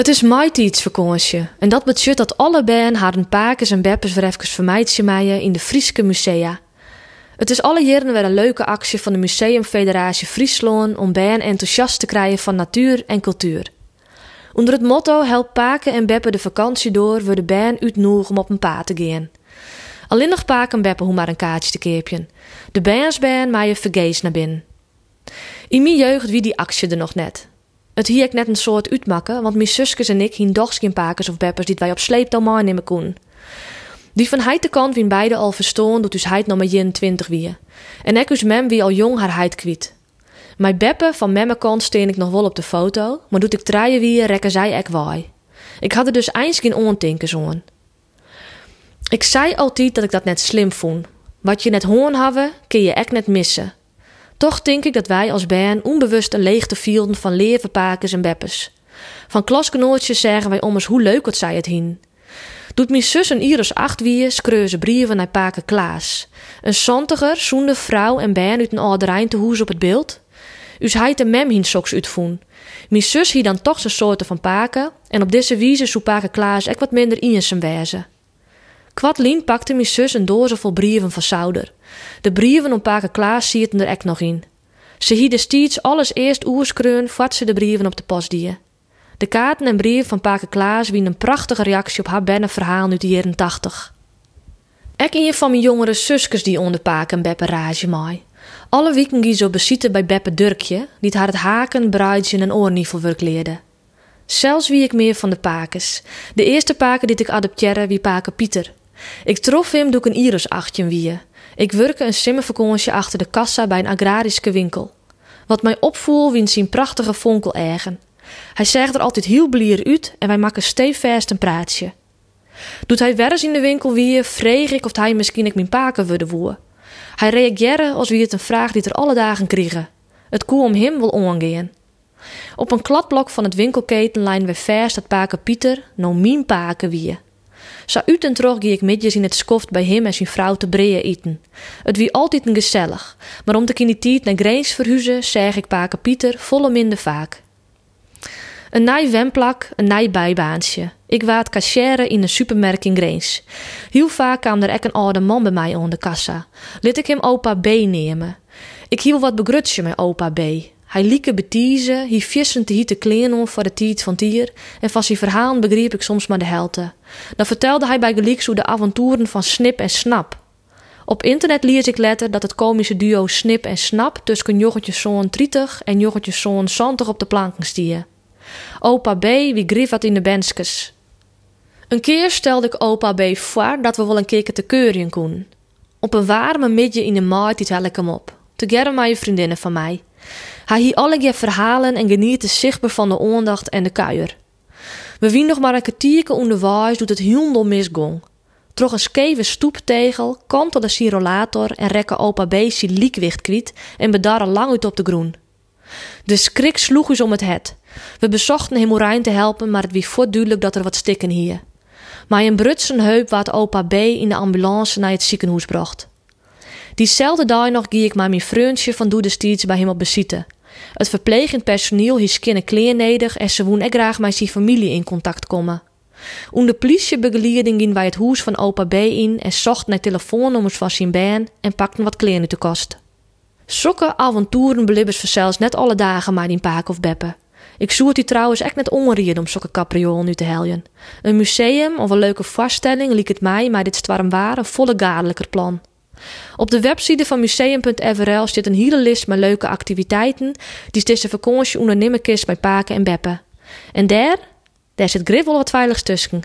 Het is maaitiidsvakantie en dat betekent dat alle band haar pakers en beppers weer even vermijdje maaien in de Frieske musea. Het is alle jaren weer een leuke actie van de Museumfederatie Friesland om band enthousiast te krijgen van natuur en cultuur. Onder het motto Help Paken en Beppen de vakantie door worden band uitnodig om op een paard te gaan. Alleen nog Paken en Beppen hoe maar een kaartje te keepjen. De bandsband maar je vergees naar binnen. In mijn jeugd wie die actie er nog net. Het hier ik net een soort uitmaken, want mijn zusjes en ik hien doch geen of beppers die wij op sleeptouw meenemen koen. Die van heid de kant wien beide al verstoon doet dus heid nog maar 21 wie. En ik us mem wie al jong haar heid kwiet. Mijn beppe van memme kant steen ik nog wel op de foto, maar doet ik draaien wie rekken zij ek waai. Ik had er dus eens geen ontinken zoon. Ik zei altijd dat ik dat net slim vond. Wat je net hoorn hebben, kun je ek net missen. Toch denk ik dat wij als band onbewust een leegte vielen van leerverpakers en beppers. Van klasgenootjes zeggen wij ommers hoe leuk het zij het hien. Doet mijn zus een Iris acht wie schreuze brieven naar paken Klaas. Een zantiger, zoende vrouw en band uit een oude te hoes op het beeld. Us heit de mem hien soks uitvoen. Mijn zus hier dan toch zijn soorten van paken en op deze wijze zou paken Klaas ek wat minder in zijn wezen. Kwadlien pakte mijn zus een doos vol brieven van Souder. De brieven om paken Klaas zierten er ek nog in. Ze hieden steeds alles eerst oerskreun voordat ze de brieven op de post die. De kaarten en brieven van paken Klaas wien een prachtige reactie op haar benne verhaal uit de jaren tachtig. Ek een van mijn jongere zusjes die onder paken en beppe rage maai. Alle weken gie zo besieten bij Beppe Durkje, die haar het haken, bruidje en oornievelwerk leerde. Zelfs wie ik meer van de pakens. De eerste paken die ik adopteerde wie paken Pieter. Ik trof hem door een iris achtje wie. Ik werkte een simmervakantie achter de kassa bij een agrarische winkel. Wat mij opvoel wien zijn prachtige vonkel eigen. Hij zegt er altijd heel blier uit en wij maken stevast een praatje. Doet hij weer in de winkel wie, vreeg ik of hij misschien ik mijn paken wilde woe. Hij reageerde als wie het een vraag die er alle dagen kriegen. Het koe om hem wil omgaan. Op een kladblok van het winkelketen lijnen we vers dat paken Pieter no mien paken wie. Zo uit en terug gie ik midjes in het skoft bij hem en zijn vrouw te breien eten. Het wie altijd een gezellig, maar om te kinitiet naar Greens verhuizen, zeg ik paken Pieter volle minder vaak. Een naai wemplak, een naai bijbaansje. Ik waard cashier in een supermarkt in Greens. Heel vaak kwam er ek een oude man bij mij de kassa. Liet ik hem opa B nemen. Ik hield wat begrutsje met opa B. Hij lieke betiezen, hij vissen te hiete kleren voor de tijd van tier en van zijn verhalen begreep ik soms maar de helte. Dan vertelde hij bij gelieks hoe de avonturen van Snip en Snap. Op internet lees ik letter dat het komische duo Snip en Snap tussen joggetje zoon 30 en joggetje zoon 70 op de planken stier. Opa B wie grief in de benskes. Een keer stelde ik opa B voor dat we wel een keer te keuren koen. Op een warme midje in de maart die tel ik hem op. Together met je vriendinnen van mij. Hij hier alle je verhalen en geniet zichtbaar van de aandacht en de kuier. We wien nog maar een kwartierke onder waais doet het heel misgong. Trog een skeve stoeptegel, kantel de sirolator en rekken opa B zijn liekwicht kwiet en bedarren lang uit op de groen. De schrik sloeg ons om het het. We bezochten hem Orijn te helpen, maar het wie voortduidelijk dat er wat stikken hier. Maar een brutsen heup wat opa B in de ambulance naar het ziekenhuis bracht. Diezelfde dag nog gie ik maar mijn vriendje van Doedestiets bij hem op bezitten. Het verplegend personeel hies kinne kleernedig en ze woen ik graag met zijn familie in contact komen. Om de politie begeleiding gingen wij het huis van opa B in en zochten naar telefoonnummers van zijn baan en pakten wat kleren te kost. Sokke avonturen belibbers verzels net alle dagen maar in Paak of Beppe. Ik zoet die trouwens echt net onrieden om zulke capriolen nu te heljen. Een museum of een leuke vaststelling liek het mij, maar dit waar een volle gadelijker plan. Op de website van museum.frl zit een hele list met leuke activiteiten die deze vakantie ondernemen kist bij Paken en Beppe. En daar, daar zit Griffel wat veiligs tussen.